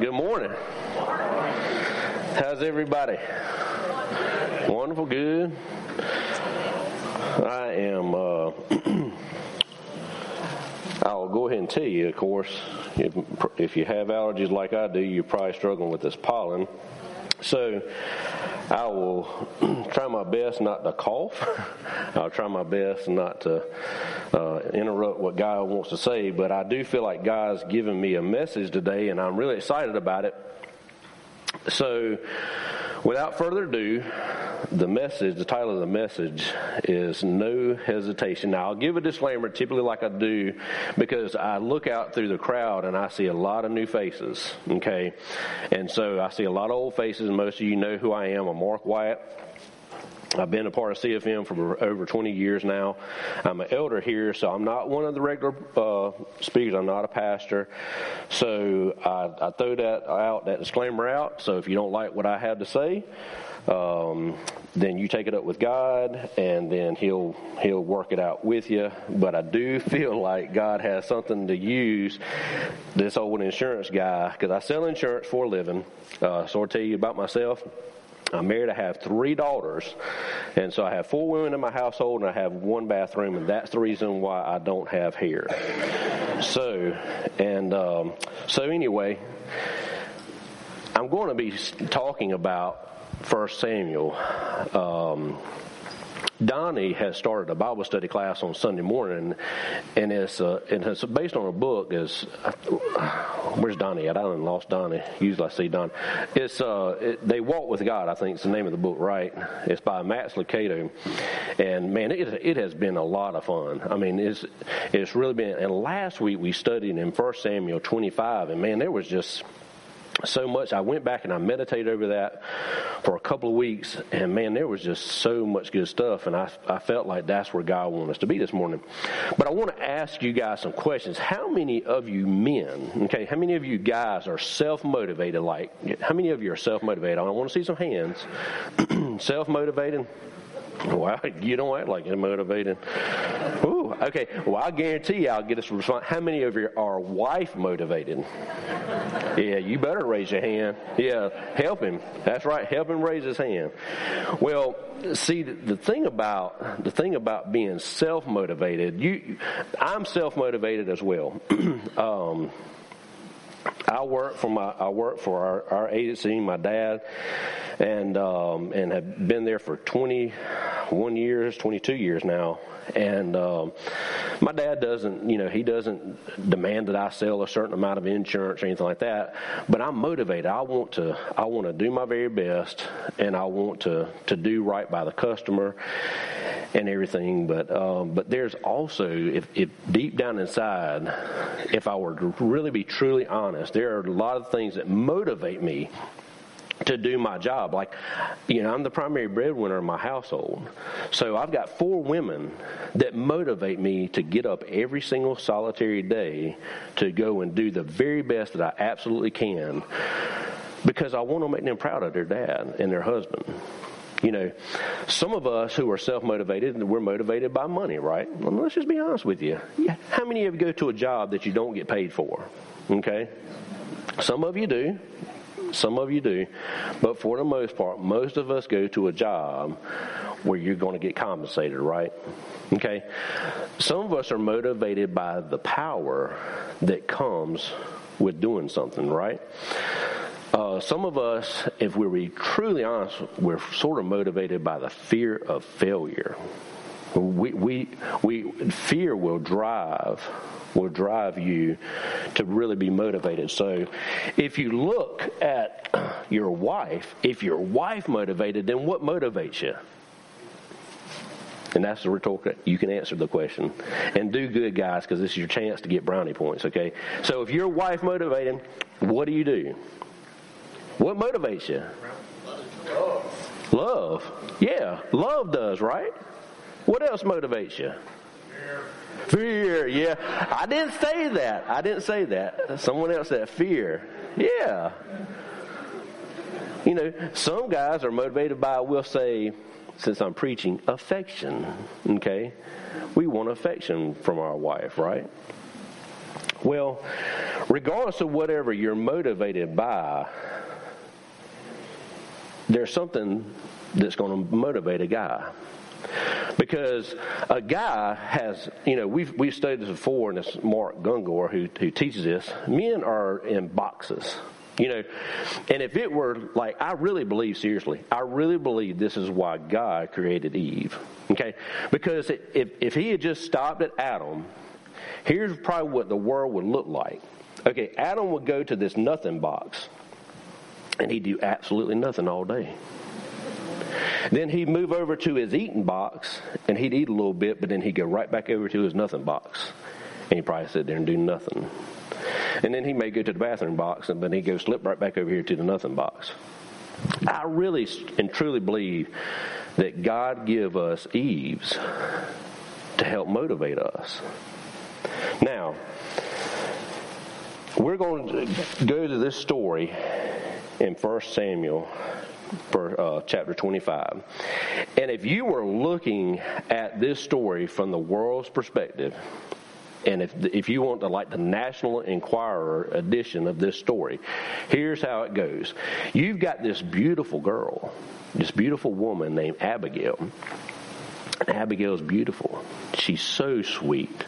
Good morning. How's everybody? Wonderful, good. I am. Uh, I'll go ahead and tell you, of course, if, if you have allergies like I do, you're probably struggling with this pollen. So I will try my best not to cough. I'll try my best not to uh, interrupt what God wants to say, but I do feel like God's given me a message today, and I'm really excited about it. So, without further ado, the message, the title of the message is No Hesitation. Now, I'll give a disclaimer, typically like I do, because I look out through the crowd and I see a lot of new faces, okay? And so I see a lot of old faces, and most of you know who I am. I'm Mark Wyatt. I've been a part of CFM for over 20 years now. I'm an elder here, so I'm not one of the regular uh, speakers. I'm not a pastor. So I, I throw that out, that disclaimer out. So if you don't like what I have to say, um, then you take it up with God, and then He'll He'll work it out with you. But I do feel like God has something to use this old insurance guy because I sell insurance for a living. Uh, so I'll tell you about myself. I'm married. I have three daughters, and so I have four women in my household, and I have one bathroom, and that's the reason why I don't have hair. So, and um, so anyway, I'm going to be talking about First Samuel. Um, Donnie has started a Bible study class on Sunday morning, and it's uh, and it's based on a book. Is where's Donnie at? I done lost Donnie. Usually I see Don. It's uh, it, they walk with God. I think it's the name of the book, right? It's by Max Lucado, and man, it it has been a lot of fun. I mean, it's it's really been. And last week we studied in First Samuel 25, and man, there was just so much. I went back and I meditated over that for a couple of weeks, and man, there was just so much good stuff, and I, I felt like that's where God wanted us to be this morning. But I want to ask you guys some questions. How many of you men, okay, how many of you guys are self motivated? Like, how many of you are self motivated? I want to see some hands. self motivated? Wow, you don't act like you're motivated. Ooh, okay. Well, I guarantee you I'll get a response. How many of you are wife motivated? Yeah, you better raise your hand. Yeah, help him. That's right. Help him raise his hand. Well, see, the thing about the thing about being self motivated, you, I'm self motivated as well. um, I work for my I work for our, our agency, my dad, and um, and have been there for 21 years, 22 years now. And um, my dad doesn't, you know, he doesn't demand that I sell a certain amount of insurance or anything like that. But I'm motivated. I want to, I want to do my very best, and I want to to do right by the customer and everything. But um, but there's also, if, if deep down inside, if I were to really be truly honest, there are a lot of things that motivate me to do my job. Like, you know, I'm the primary breadwinner in my household. So I've got four women that motivate me to get up every single solitary day to go and do the very best that I absolutely can because I want to make them proud of their dad and their husband. You know, some of us who are self motivated, we're motivated by money, right? Well, let's just be honest with you. How many of you go to a job that you don't get paid for? Okay? Some of you do. Some of you do. But for the most part, most of us go to a job where you're going to get compensated, right? Okay? Some of us are motivated by the power that comes with doing something, right? Uh, some of us, if we're truly honest, we're sort of motivated by the fear of failure. We, we, we, fear will drive will drive you to really be motivated. So if you look at your wife, if your wife motivated, then what motivates you? And that's the rhetorical. You can answer the question. And do good, guys, because this is your chance to get brownie points, okay? So if your wife motivated, what do you do? What motivates you? Love. Love. Yeah, love does, right? What else motivates you? Fear, yeah. I didn't say that. I didn't say that. Someone else said fear. Yeah. You know, some guys are motivated by, we'll say, since I'm preaching, affection. Okay? We want affection from our wife, right? Well, regardless of whatever you're motivated by, there's something that's going to motivate a guy. Because a guy has, you know, we've we've studied this before, and it's Mark Gungor who who teaches this. Men are in boxes. You know, and if it were like, I really believe, seriously, I really believe this is why God created Eve. Okay? Because if, if he had just stopped at Adam, here's probably what the world would look like. Okay, Adam would go to this nothing box, and he'd do absolutely nothing all day. Then he'd move over to his eating box and he'd eat a little bit, but then he'd go right back over to his nothing box. And he'd probably sit there and do nothing. And then he may go to the bathroom box, and then he'd go slip right back over here to the nothing box. I really and truly believe that God give us Eves to help motivate us. Now, we're going to go to this story in 1 Samuel uh, chapter 25. And if you were looking at this story from the world's perspective, and if if you want to like the National Enquirer edition of this story, here's how it goes. You've got this beautiful girl, this beautiful woman named Abigail. Abigail's beautiful. She's so sweet.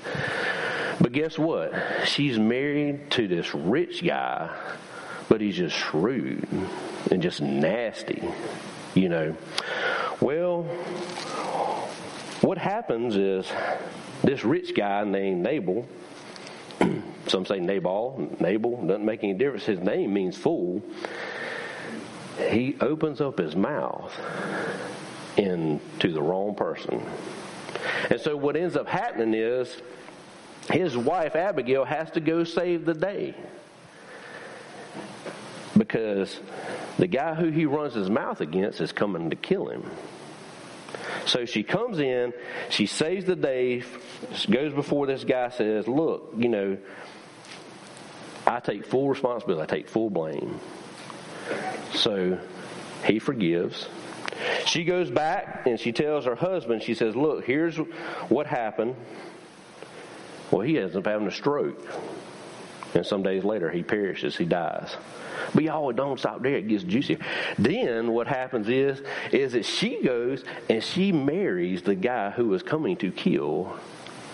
But guess what? She's married to this rich guy, but he's just shrewd and just nasty, you know. Well, what happens is this rich guy named Nabal, some say Nabal, Nabal, doesn't make any difference. His name means fool. He opens up his mouth into the wrong person. And so what ends up happening is his wife Abigail has to go save the day. Because the guy who he runs his mouth against is coming to kill him. So she comes in, she saves the day, goes before this guy, says, Look, you know, I take full responsibility, I take full blame. So he forgives. She goes back and she tells her husband, she says, Look, here's what happened. Well, he ends up having a stroke. And some days later, he perishes, he dies. But y'all it don't stop there. It gets juicier. Then what happens is, is that she goes and she marries the guy who was coming to kill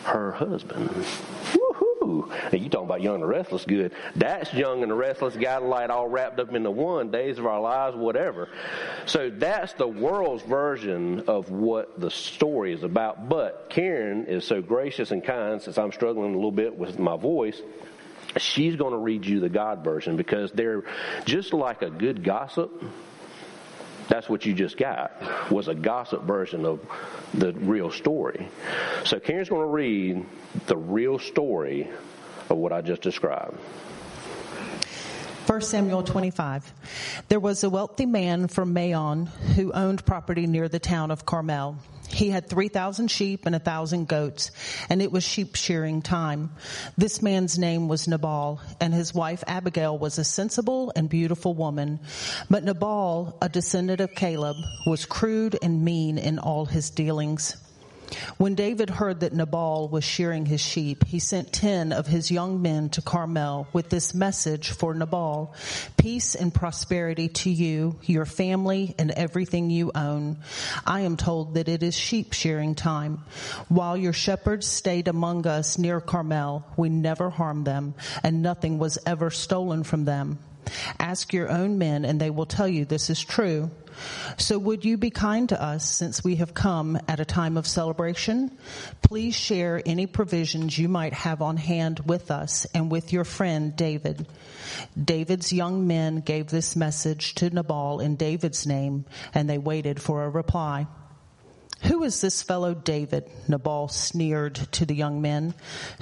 her husband. Woohoo! And you talking about young and restless good. That's young and restless, Guiding Light all wrapped up into one, days of our lives, whatever. So that's the world's version of what the story is about. But Karen is so gracious and kind, since I'm struggling a little bit with my voice, she's going to read you the God version because they're just like a good gossip. That's what you just got was a gossip version of the real story. So Karen's going to read the real story of what I just described. 1 Samuel 25. There was a wealthy man from Maon who owned property near the town of Carmel. He had 3,000 sheep and a thousand goats, and it was sheep shearing time. This man's name was Nabal, and his wife Abigail was a sensible and beautiful woman. But Nabal, a descendant of Caleb, was crude and mean in all his dealings. When David heard that Nabal was shearing his sheep, he sent ten of his young men to Carmel with this message for Nabal. Peace and prosperity to you, your family, and everything you own. I am told that it is sheep shearing time. While your shepherds stayed among us near Carmel, we never harmed them, and nothing was ever stolen from them. Ask your own men and they will tell you this is true. So would you be kind to us since we have come at a time of celebration? Please share any provisions you might have on hand with us and with your friend David. David's young men gave this message to Nabal in David's name and they waited for a reply. Who is this fellow David? Nabal sneered to the young men.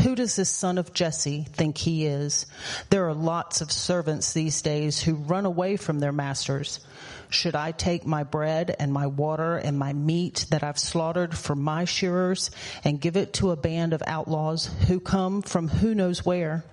Who does this son of Jesse think he is? There are lots of servants these days who run away from their masters. Should I take my bread and my water and my meat that I've slaughtered for my shearers and give it to a band of outlaws who come from who knows where?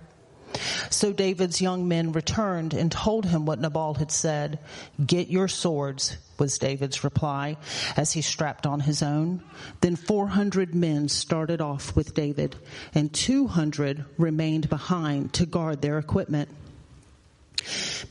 So David's young men returned and told him what Nabal had said. Get your swords, was David's reply as he strapped on his own. Then 400 men started off with David and 200 remained behind to guard their equipment.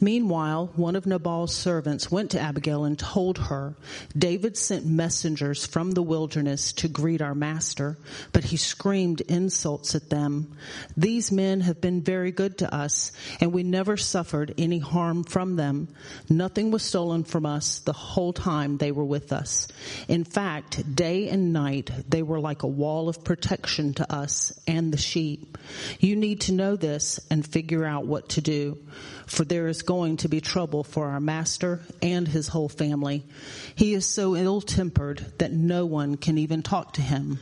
Meanwhile, one of Nabal's servants went to Abigail and told her, David sent messengers from the wilderness to greet our master, but he screamed insults at them. These men have been very good to us, and we never suffered any harm from them. Nothing was stolen from us the whole time they were with us. In fact, day and night, they were like a wall of protection to us and the sheep. You need to know this and figure out what to do for there is going to be trouble for our master and his whole family. He is so ill tempered that no one can even talk to him.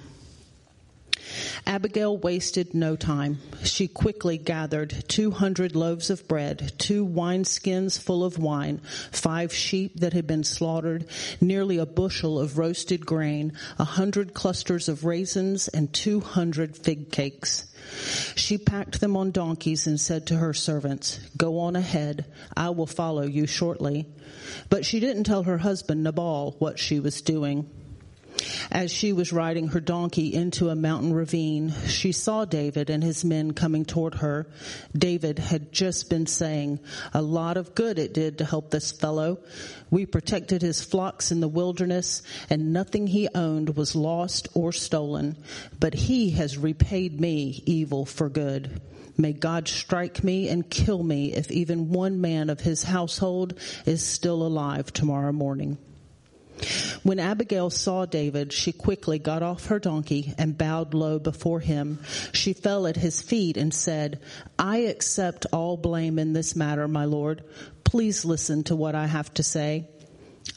Abigail wasted no time. She quickly gathered 200 loaves of bread, two wineskins full of wine, five sheep that had been slaughtered, nearly a bushel of roasted grain, a hundred clusters of raisins, and 200 fig cakes. She packed them on donkeys and said to her servants, Go on ahead. I will follow you shortly. But she didn't tell her husband Nabal what she was doing. As she was riding her donkey into a mountain ravine, she saw David and his men coming toward her. David had just been saying, a lot of good it did to help this fellow. We protected his flocks in the wilderness and nothing he owned was lost or stolen, but he has repaid me evil for good. May God strike me and kill me if even one man of his household is still alive tomorrow morning. When Abigail saw David, she quickly got off her donkey and bowed low before him. She fell at his feet and said, I accept all blame in this matter, my lord. Please listen to what I have to say.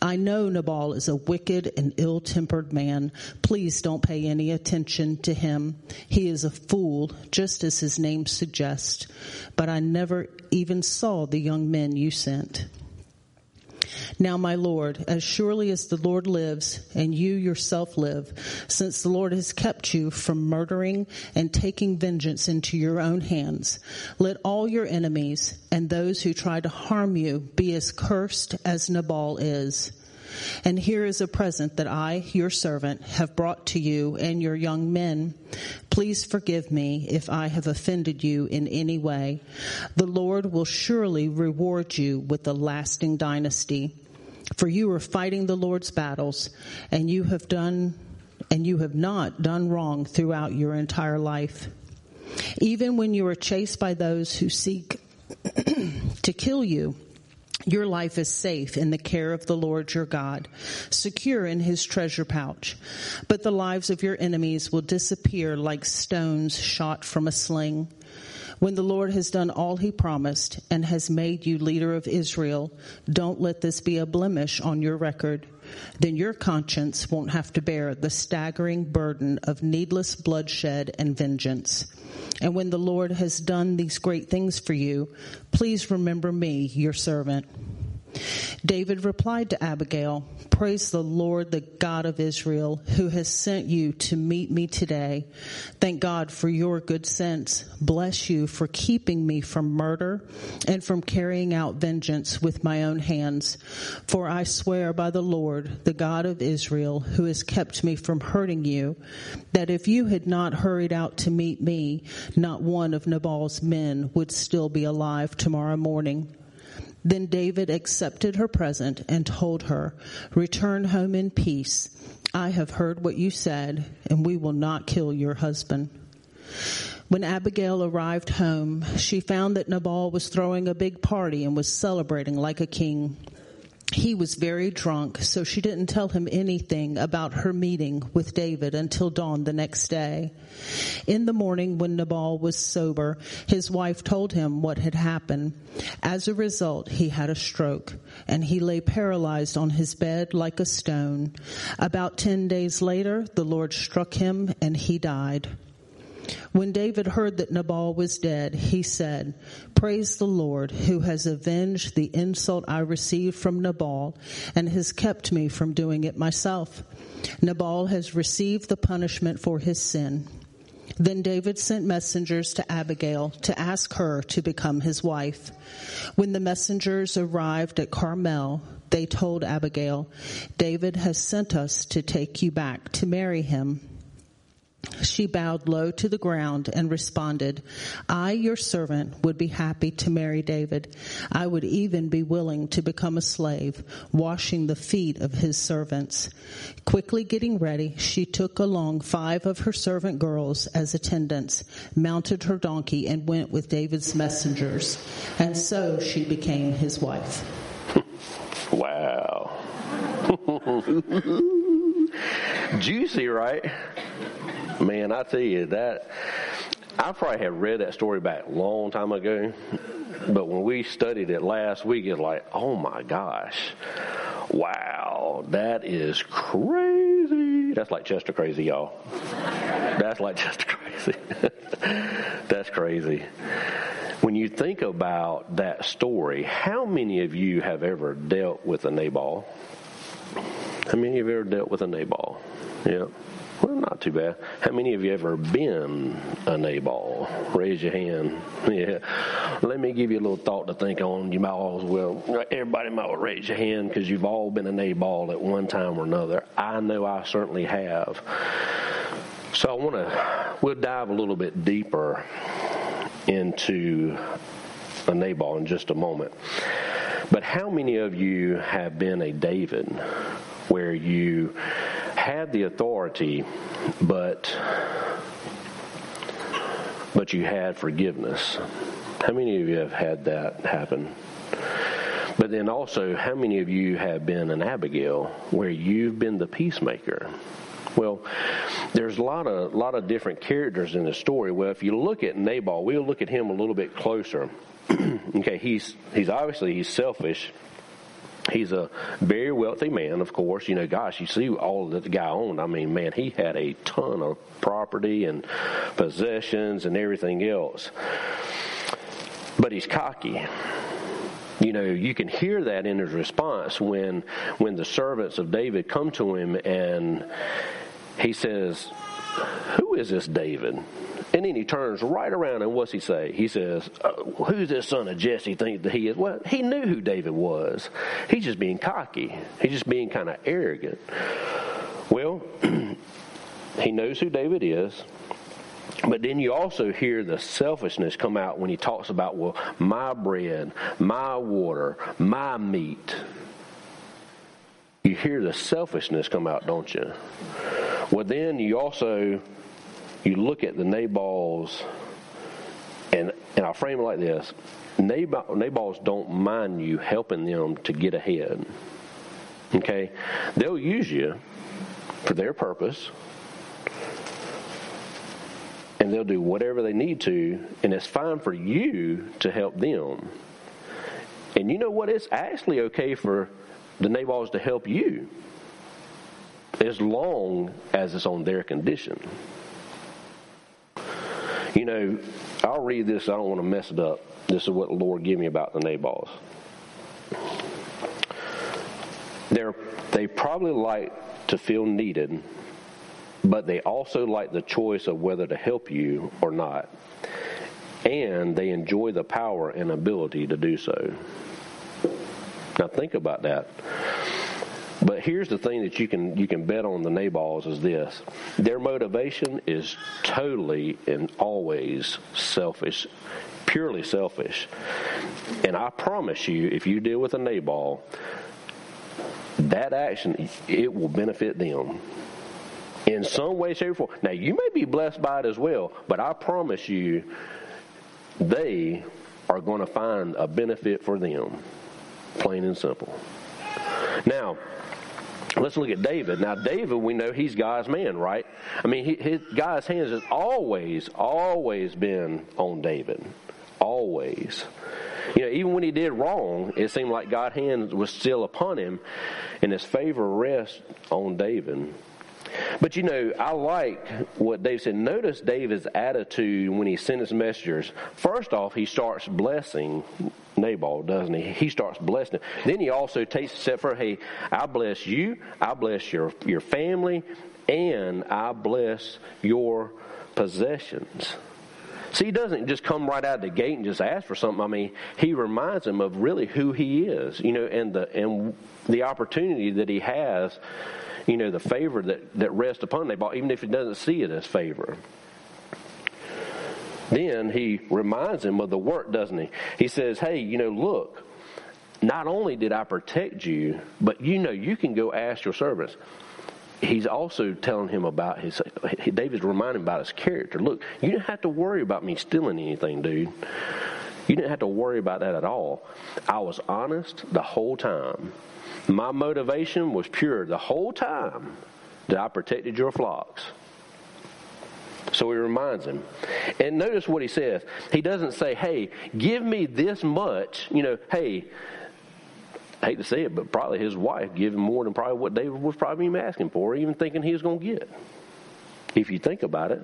I know Nabal is a wicked and ill-tempered man. Please don't pay any attention to him. He is a fool, just as his name suggests. But I never even saw the young men you sent. Now, my Lord, as surely as the Lord lives and you yourself live, since the Lord has kept you from murdering and taking vengeance into your own hands, let all your enemies and those who try to harm you be as cursed as Nabal is. And here is a present that I, your servant, have brought to you and your young men. Please forgive me if I have offended you in any way. The Lord will surely reward you with a lasting dynasty. For you are fighting the Lord's battles, and you have done, and you have not done wrong throughout your entire life. Even when you are chased by those who seek to kill you, your life is safe in the care of the Lord your God, secure in his treasure pouch. But the lives of your enemies will disappear like stones shot from a sling. When the Lord has done all he promised and has made you leader of Israel, don't let this be a blemish on your record. Then your conscience won't have to bear the staggering burden of needless bloodshed and vengeance. And when the Lord has done these great things for you, please remember me, your servant. David replied to Abigail, Praise the Lord, the God of Israel, who has sent you to meet me today. Thank God for your good sense. Bless you for keeping me from murder and from carrying out vengeance with my own hands. For I swear by the Lord, the God of Israel, who has kept me from hurting you, that if you had not hurried out to meet me, not one of Nabal's men would still be alive tomorrow morning. Then David accepted her present and told her, return home in peace. I have heard what you said and we will not kill your husband. When Abigail arrived home, she found that Nabal was throwing a big party and was celebrating like a king he was very drunk, so she didn't tell him anything about her meeting with David until dawn the next day. In the morning, when Nabal was sober, his wife told him what had happened. As a result, he had a stroke, and he lay paralyzed on his bed like a stone. About ten days later, the Lord struck him, and he died. When David heard that Nabal was dead, he said, Praise the Lord who has avenged the insult I received from Nabal and has kept me from doing it myself. Nabal has received the punishment for his sin. Then David sent messengers to Abigail to ask her to become his wife. When the messengers arrived at Carmel, they told Abigail, David has sent us to take you back to marry him. She bowed low to the ground and responded, I, your servant, would be happy to marry David. I would even be willing to become a slave, washing the feet of his servants. Quickly getting ready, she took along five of her servant girls as attendants, mounted her donkey, and went with David's messengers. And so she became his wife. wow. Juicy, right? Man, I tell you that I probably have read that story back a long time ago, but when we studied it last week, it's like, oh my gosh, wow, that is crazy. That's like Chester crazy, y'all. That's like Chester crazy. That's crazy. When you think about that story, how many of you have ever dealt with a Nabal? How many of you ever dealt with a Nabal? Yeah. Well, not too bad. How many of you ever been a Nabal? Raise your hand. Yeah. Let me give you a little thought to think on. You might as well, everybody might well raise your hand because you've all been a Nabal at one time or another. I know I certainly have. So I want to, we'll dive a little bit deeper into a Nabal in just a moment. But how many of you have been a David where you had the authority, but but you had forgiveness. How many of you have had that happen? But then also, how many of you have been an Abigail where you've been the peacemaker? Well, there's a lot of lot of different characters in the story. Well, if you look at Nabal, we'll look at him a little bit closer. okay, he's he's obviously he's selfish He's a very wealthy man, of course. You know, gosh, you see all that the guy owned. I mean, man, he had a ton of property and possessions and everything else. But he's cocky. You know, you can hear that in his response when when the servants of David come to him and he says, "Who is this David?" And then he turns right around and what's he say? He says, uh, Who's this son of Jesse think that he is? Well, he knew who David was. He's just being cocky. He's just being kind of arrogant. Well, he knows who David is. But then you also hear the selfishness come out when he talks about, well, my bread, my water, my meat. You hear the selfishness come out, don't you? Well, then you also you look at the Nabals, and, and I'll frame it like this Nabal, Nabals don't mind you helping them to get ahead. Okay? They'll use you for their purpose, and they'll do whatever they need to, and it's fine for you to help them. And you know what? It's actually okay for the Nabals to help you as long as it's on their condition. You know, I'll read this. I don't want to mess it up. This is what the Lord gave me about the Nabals. They're, they probably like to feel needed, but they also like the choice of whether to help you or not. And they enjoy the power and ability to do so. Now think about that. But here's the thing that you can you can bet on the Nabals is this: their motivation is totally and always selfish, purely selfish. And I promise you, if you deal with a Nabal, that action it will benefit them in some way, shape, or form. Now you may be blessed by it as well, but I promise you, they are going to find a benefit for them, plain and simple. Now, Let's look at David. Now, David, we know he's God's man, right? I mean, he, his, God's hands has always, always been on David. Always. You know, even when he did wrong, it seemed like God's hand was still upon him, and his favor rests on David. But you know, I like what David said. Notice David's attitude when he sent his messengers. First off, he starts blessing Nabal, doesn't he? He starts blessing him. Then he also takes step for, hey, I bless you, I bless your your family, and I bless your possessions. See, he doesn't just come right out of the gate and just ask for something. I mean, he reminds him of really who he is, you know, and the and the opportunity that he has, you know, the favor that that rests upon Nabal, even if he doesn't see it as favor. Then he reminds him of the work, doesn't he? He says, "Hey, you know, look." Not only did I protect you, but you know, you can go ask your servants. He's also telling him about his david's reminding about his character. Look you didn't have to worry about me stealing anything dude. You didn't have to worry about that at all. I was honest the whole time. My motivation was pure the whole time that i protected your flocks so he reminds him. And notice what he says. He doesn't say, hey, give me this much. You know, hey, I hate to say it, but probably his wife gave him more than probably what David was probably even asking for, even thinking he was going to get. If you think about it.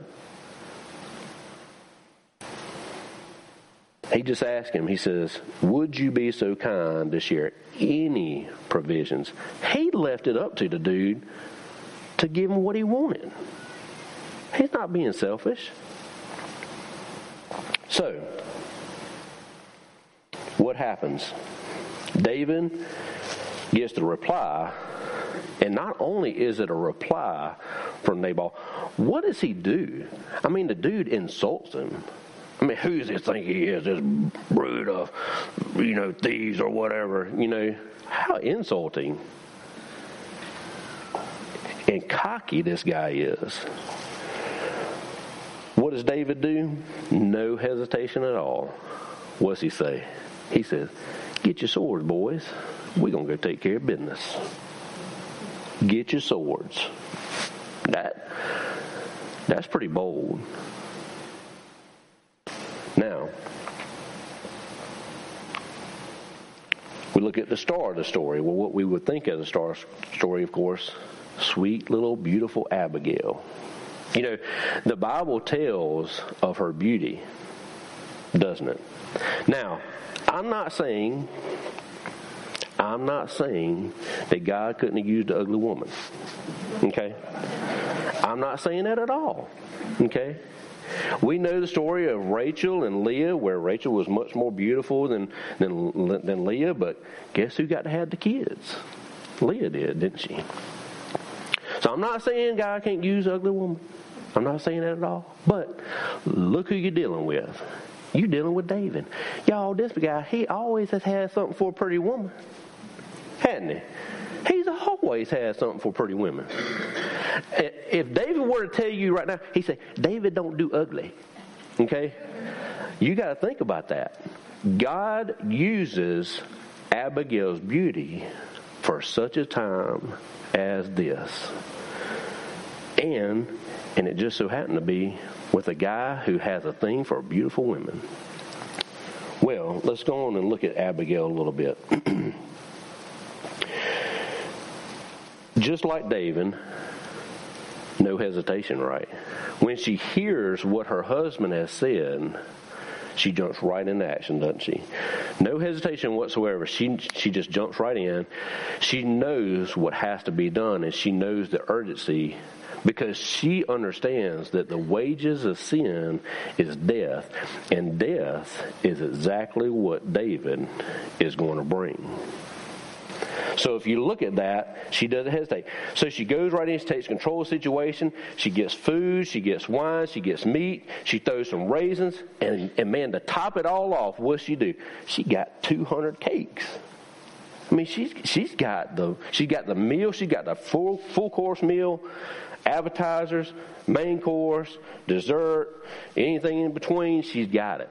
He just asked him, he says, Would you be so kind to share any provisions? He left it up to the dude to give him what he wanted. He's not being selfish. So, what happens? David gets the reply, and not only is it a reply from Nabal, what does he do? I mean, the dude insults him. I mean, who does he think he is? This brood of, you know, thieves or whatever. You know, how insulting and cocky this guy is. What does David do? No hesitation at all. What's he say? He says, Get your swords, boys. We're going to go take care of business. Get your swords. That that's pretty bold. Now, we look at the star of the story. Well, what we would think of the star story, of course, sweet little beautiful Abigail. You know, the Bible tells of her beauty, doesn't it? Now, I'm not saying I'm not saying that God couldn't have used an ugly woman. Okay? I'm not saying that at all. Okay? We know the story of Rachel and Leah, where Rachel was much more beautiful than, than, than Leah, but guess who got to have the kids? Leah did, didn't she? So I'm not saying God can't use ugly woman. I'm not saying that at all. But look who you're dealing with. You're dealing with David. Y'all, this guy, he always has had something for a pretty woman. Hadn't he? He's always had something for pretty women. If David were to tell you right now, he said, David don't do ugly. Okay? You got to think about that. God uses Abigail's beauty for such a time as this. And and it just so happened to be with a guy who has a thing for beautiful women. Well, let's go on and look at Abigail a little bit. just like David, no hesitation, right? When she hears what her husband has said, she jumps right into action, doesn't she? No hesitation whatsoever. She she just jumps right in. She knows what has to be done, and she knows the urgency because she understands that the wages of sin is death, and death is exactly what David is going to bring. So if you look at that, she doesn't hesitate. So she goes right in, she takes control of the situation. She gets food, she gets wine, she gets meat, she throws some raisins, and, and man, to top it all off, what she do? She got 200 cakes. I mean, she's she's got the she's got the meal, she got the full full course meal, appetizers, main course, dessert, anything in between, she's got it.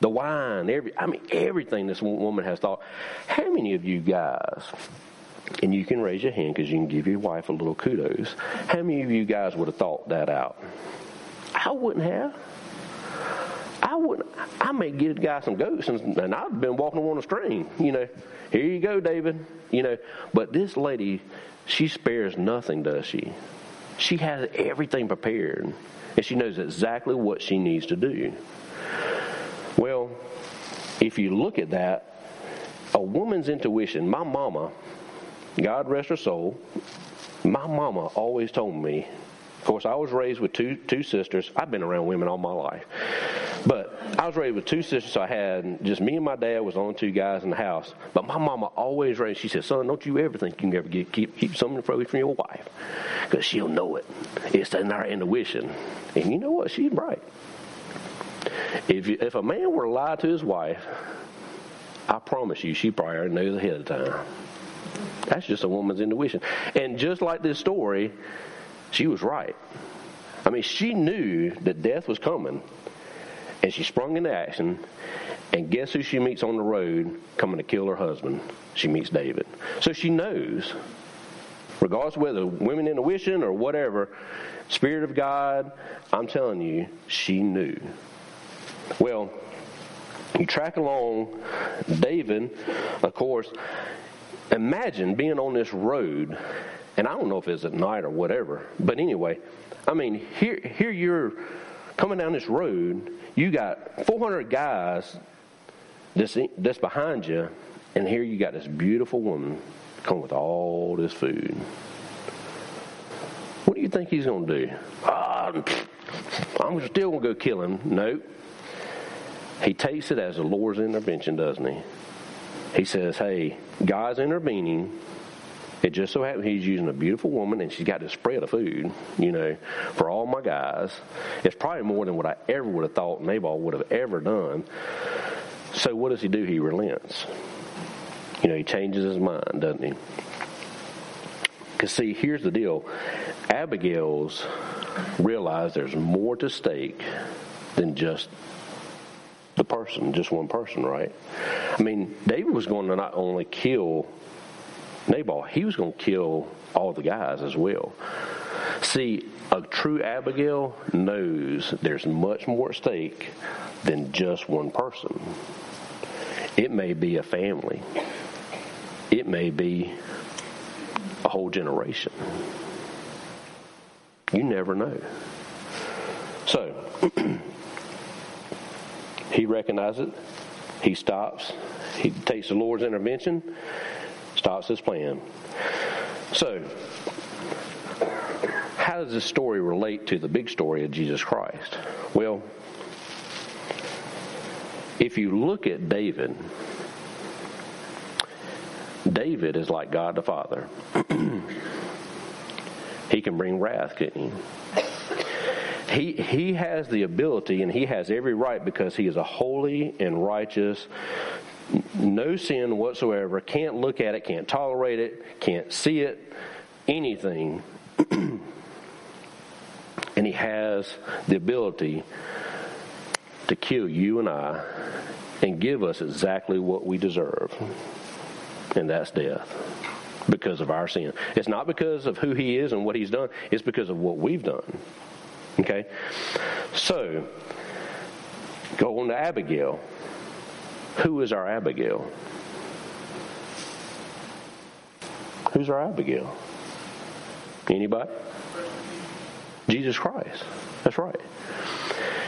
The wine, every I mean everything this woman has thought. How many of you guys and you can raise your hand because you can give your wife a little kudos. How many of you guys would have thought that out? I wouldn't have. I wouldn't. I may get a guy some goats, and, and I've been walking on a string. You know, here you go, David. You know, but this lady, she spares nothing, does she? She has everything prepared, and she knows exactly what she needs to do. Well, if you look at that, a woman's intuition, my mama, God rest her soul, my mama always told me, Of course, I was raised with two two sisters. I've been around women all my life, but I was raised with two sisters. So I had just me and my dad was the only two guys in the house. But my mama always raised. She said, "Son, don't you ever think you can ever get keep keep something from your wife, because she'll know it. It's in our intuition." And you know what? She's right. If you, if a man were to lie to his wife, I promise you, she probably already knows ahead of time. That's just a woman's intuition. And just like this story, she was right. I mean, she knew that death was coming, and she sprung into action. And guess who she meets on the road coming to kill her husband? She meets David. So she knows, regardless whether women intuition or whatever, Spirit of God, I'm telling you, she knew. Well, you track along David, of course, imagine being on this road, and I don't know if it's at night or whatever, but anyway, I mean, here, here you're coming down this road, you got 400 guys that's, that's behind you, and here you got this beautiful woman coming with all this food. What do you think he's going to do? Uh, I'm still going to go kill him. No. He takes it as the Lord's intervention, doesn't he? He says, hey, God's intervening. It just so happened he's using a beautiful woman and she's got this spread of food, you know, for all my guys. It's probably more than what I ever would have thought Nabal would have ever done. So what does he do? He relents. You know, he changes his mind, doesn't he? Because, see, here's the deal Abigail's realized there's more to stake than just the person, just one person, right? I mean, David was going to not only kill Nabal, he was going to kill all the guys as well. See, a true Abigail knows there's much more at stake than just one person. It may be a family. It may be a whole generation. You never know. So, He recognizes it. He stops. He takes the Lord's intervention, stops his plan. So, how does this story relate to the big story of Jesus Christ? Well, if you look at David, David is like God the Father. he can bring wrath, can he? he, he has the ability and he has every right because he is a holy and righteous, no sin whatsoever, can't look at it, can't tolerate it, can't see it, anything. and he has the ability to kill you and I and give us exactly what we deserve, and that's death because of our sin. It's not because of who he is and what he's done, it's because of what we've done. Okay? So, go on to Abigail. Who is our Abigail? Who's our Abigail? Anybody? Jesus Christ. That's right.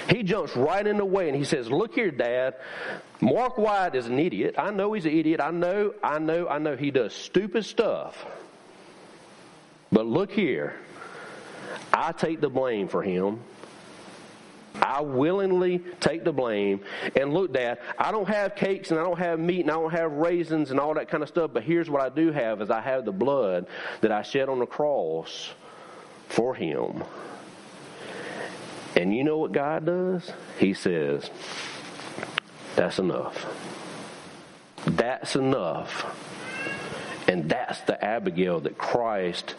He jumps right in the way and he says, Look here, Dad. Mark White is an idiot. I know he's an idiot. I know, I know, I know he does stupid stuff. But look here. I take the blame for him. I willingly take the blame. And look, Dad, I don't have cakes and I don't have meat and I don't have raisins and all that kind of stuff, but here's what I do have is I have the blood that I shed on the cross for him. And you know what God does? He says, That's enough. That's enough. And that's the Abigail that Christ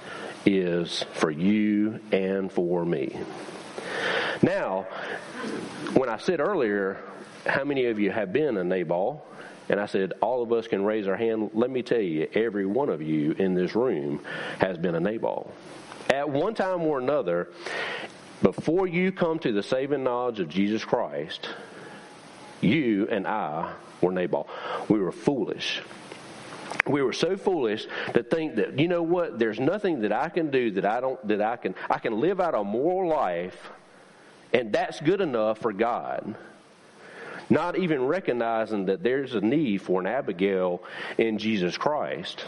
is for you and for me. Now, when I said earlier, how many of you have been a Nabal? And I said, all of us can raise our hand. Let me tell you, every one of you in this room has been a Nabal. At one time or another, before you come to the saving knowledge of Jesus Christ, you and I were Nabal. We were foolish we were so foolish to think that you know what there's nothing that i can do that i don't that i can i can live out a moral life and that's good enough for god not even recognizing that there's a need for an abigail in jesus christ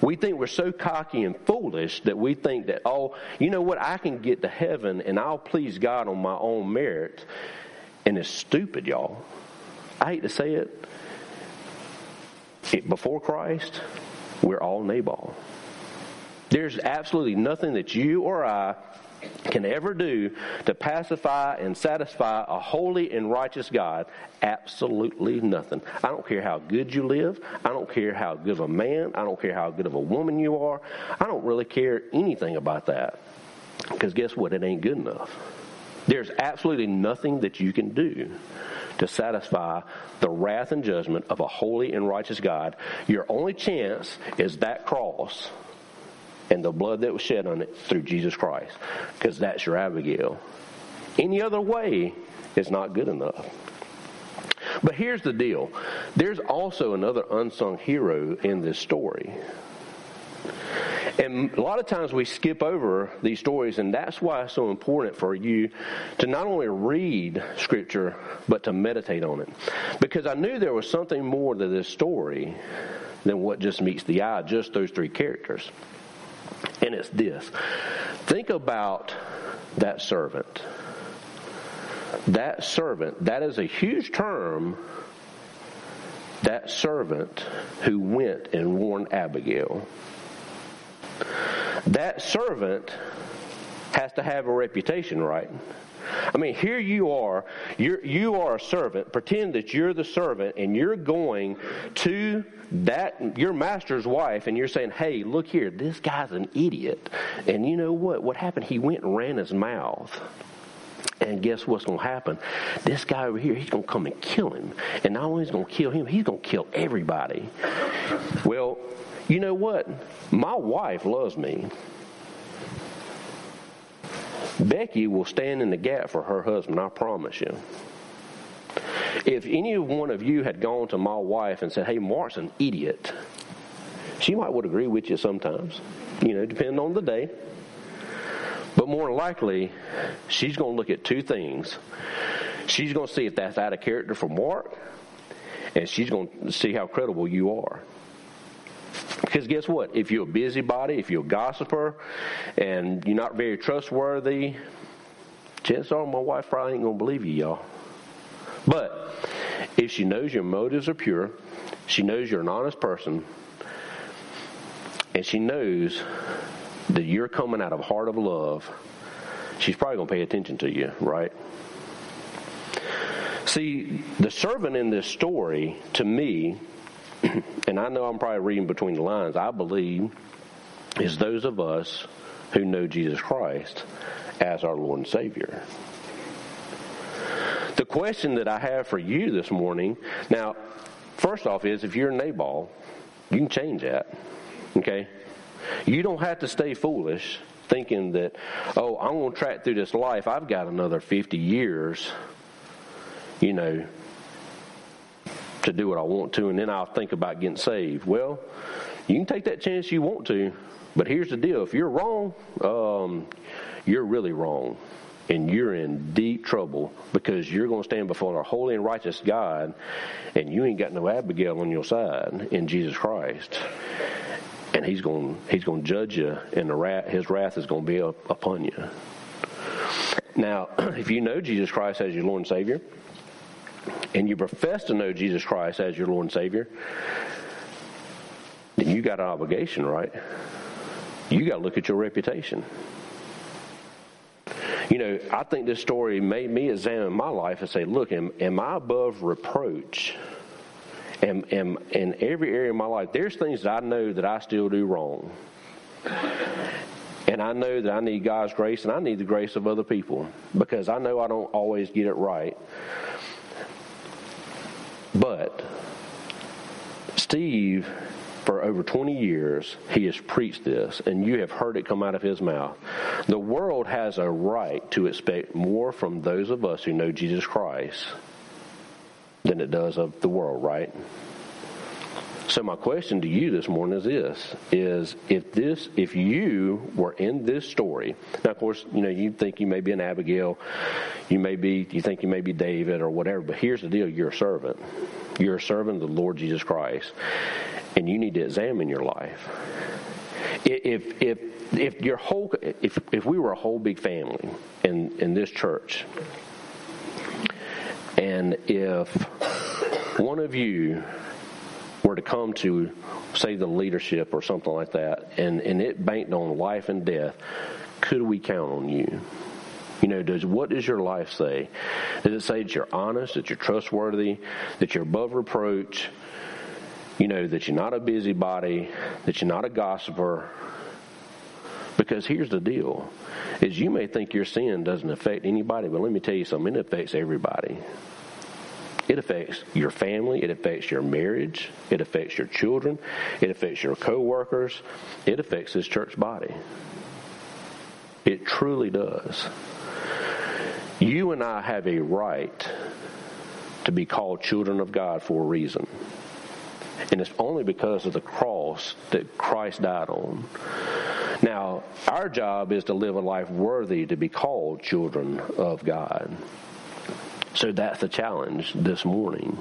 We think we're so cocky and foolish that we think that, oh, you know what, I can get to heaven and I'll please God on my own merit. And it's stupid, y'all. I hate to say it. it before Christ, we're all Nabal. There's absolutely nothing that you or I can ever do to pacify and satisfy a holy and righteous God? Absolutely nothing. I don't care how good you live. I don't care how good of a man. I don't care how good of a woman you are. I don't really care anything about that. Because guess what? It ain't good enough. There's absolutely nothing that you can do to satisfy the wrath and judgment of a holy and righteous God. Your only chance is that cross and the blood that was shed on it through Jesus Christ, because that's your Abigail. Any other way is not good enough. But here's the deal there's also another unsung hero in this story. And a lot of times we skip over these stories, and that's why it's so important for you to not only read Scripture, but to meditate on it. Because I knew there was something more to this story than what just meets the eye, just those three characters. And it's this think about that servant. That servant, that is a huge term. That servant who went and warned Abigail. That servant has to have a reputation, right? I mean, here you are, you're, you are a servant. Pretend that you're the servant and you're going to that your master's wife and you're saying, "Hey, look here, this guy's an idiot." And you know what? What happened? He went and ran his mouth. And guess what's going to happen? This guy over here, he's going to come and kill him. And not only is going to kill him, he's going to kill everybody. Well, you know what? My wife loves me. Becky will stand in the gap for her husband, I promise you. If any one of you had gone to my wife and said, hey, Mark's an idiot, she might would agree with you sometimes, you know, depending on the day. But more likely, she's going to look at two things. She's going to see if that's out of character for Mark, and she's going to see how credible you are. Because guess what? If you're a busybody, if you're a gossiper, and you're not very trustworthy, chances are my wife probably ain't going to believe you, y'all. But if she knows your motives are pure, she knows you're an honest person, and she knows that you're coming out of a heart of love, she's probably going to pay attention to you, right? See, the servant in this story, to me, and I know I'm probably reading between the lines, I believe is those of us who know Jesus Christ as our Lord and Savior. The question that I have for you this morning, now, first off, is if you're Nabal, you can change that. Okay? You don't have to stay foolish thinking that, oh, I'm going to track through this life. I've got another 50 years, you know, to do what I want to, and then I'll think about getting saved. Well, you can take that chance you want to, but here's the deal if you're wrong, um, you're really wrong and you're in deep trouble because you're going to stand before a holy and righteous God, and you ain't got no Abigail on your side in Jesus Christ. And he's going, he's going to judge you, and the wrath, his wrath is going to be up, upon you. Now, if you know Jesus Christ as your Lord and Savior, and you profess to know Jesus Christ as your Lord and Savior, then you got an obligation, right? You got to look at your reputation. You know, I think this story made me examine my life and say, look, am, am I above reproach? Am, am, in every area of my life, there's things that I know that I still do wrong. And I know that I need God's grace and I need the grace of other people because I know I don't always get it right. But Steve for over 20 years, he has preached this, and you have heard it come out of his mouth. The world has a right to expect more from those of us who know Jesus Christ than it does of the world, right? So my question to you this morning is this is if this if you were in this story now of course you know you think you may be an Abigail you may be you think you may be David or whatever but here's the deal you're a servant You're a servant of the Lord Jesus Christ, and you need to examine your life. If if if your whole if if we were a whole big family in in this church, and if one of you were to come to say the leadership or something like that, and and it banked on life and death, could we count on you? You know, does what does your life say? Does it say that you're honest, that you're trustworthy, that you're above reproach? You know, that you're not a busybody, that you're not a gossiper. Because here's the deal is you may think your sin doesn't affect anybody, but let me tell you something, it affects everybody. It affects your family, it affects your marriage, it affects your children, it affects your co-workers, it affects this church body. It truly does. You and I have a right to be called children of God for a reason. And it's only because of the cross that Christ died on. Now, our job is to live a life worthy to be called children of God. So that's the challenge this morning.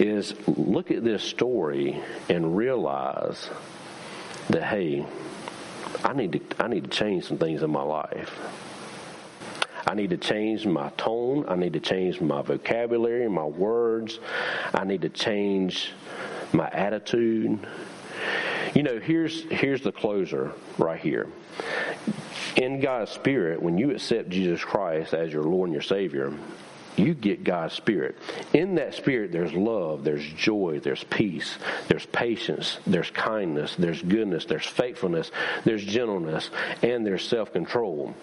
Is look at this story and realize that hey, I need to I need to change some things in my life. I need to change my tone. I need to change my vocabulary, my words. I need to change my attitude. You know, here's here's the closer right here. In God's spirit, when you accept Jesus Christ as your Lord and your Savior, you get God's Spirit. In that Spirit, there's love, there's joy, there's peace, there's patience, there's kindness, there's goodness, there's faithfulness, there's gentleness, and there's self control.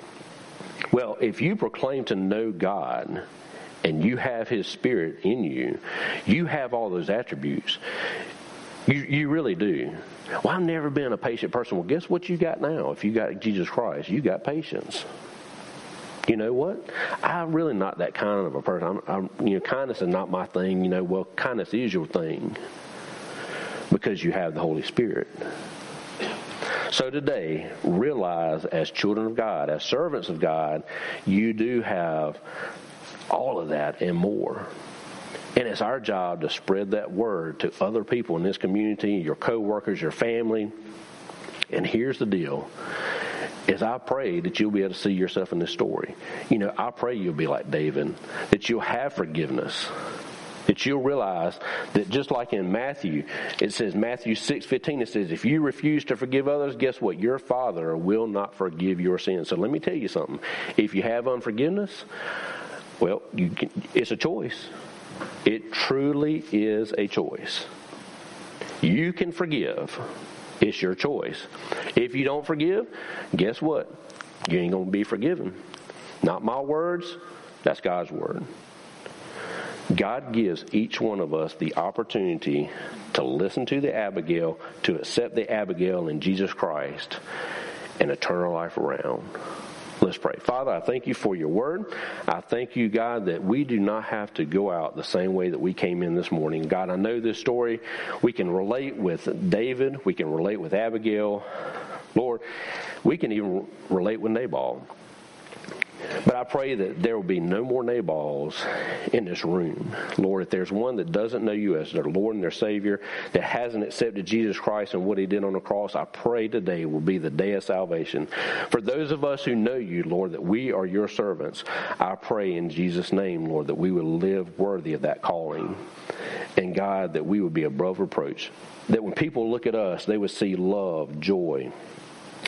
Well, if you proclaim to know God and you have His Spirit in you, you have all those attributes. You, you really do. Well, I've never been a patient person. Well, guess what you got now? If you got Jesus Christ, you got patience. You know what? I'm really not that kind of a person. I'm, I'm, you know, kindness is not my thing. You know, well, kindness is your thing because you have the Holy Spirit. So today, realize as children of God, as servants of God, you do have all of that and more. And it's our job to spread that word to other people in this community, your coworkers, your family. And here's the deal is I pray that you'll be able to see yourself in this story. You know, I pray you'll be like David, that you'll have forgiveness that you'll realize that just like in Matthew, it says Matthew 6:15 it says if you refuse to forgive others, guess what? Your Father will not forgive your sins. So let me tell you something. If you have unforgiveness, well, can, it's a choice. It truly is a choice. You can forgive. It's your choice. If you don't forgive, guess what? You ain't going to be forgiven. Not my words, that's God's word. God gives each one of us the opportunity to listen to the Abigail, to accept the Abigail in Jesus Christ, and to turn our life around. Let's pray. Father, I thank you for your word. I thank you, God, that we do not have to go out the same way that we came in this morning. God, I know this story. We can relate with David. We can relate with Abigail. Lord, we can even relate with Nabal. But I pray that there will be no more Nabals in this room. Lord, if there's one that doesn't know you as their Lord and their Savior, that hasn't accepted Jesus Christ and what He did on the cross, I pray today will be the day of salvation. For those of us who know you, Lord, that we are your servants, I pray in Jesus' name, Lord, that we will live worthy of that calling. And God, that we would be above reproach. That when people look at us, they would see love, joy,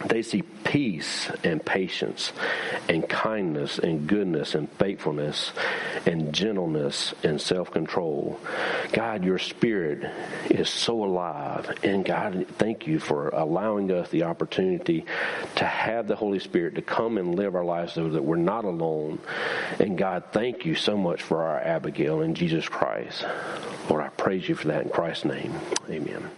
they see peace and patience and kindness and goodness and faithfulness and gentleness and self control. God, your spirit is so alive. And God, thank you for allowing us the opportunity to have the Holy Spirit to come and live our lives so that we're not alone. And God, thank you so much for our Abigail in Jesus Christ. Lord, I praise you for that in Christ's name. Amen.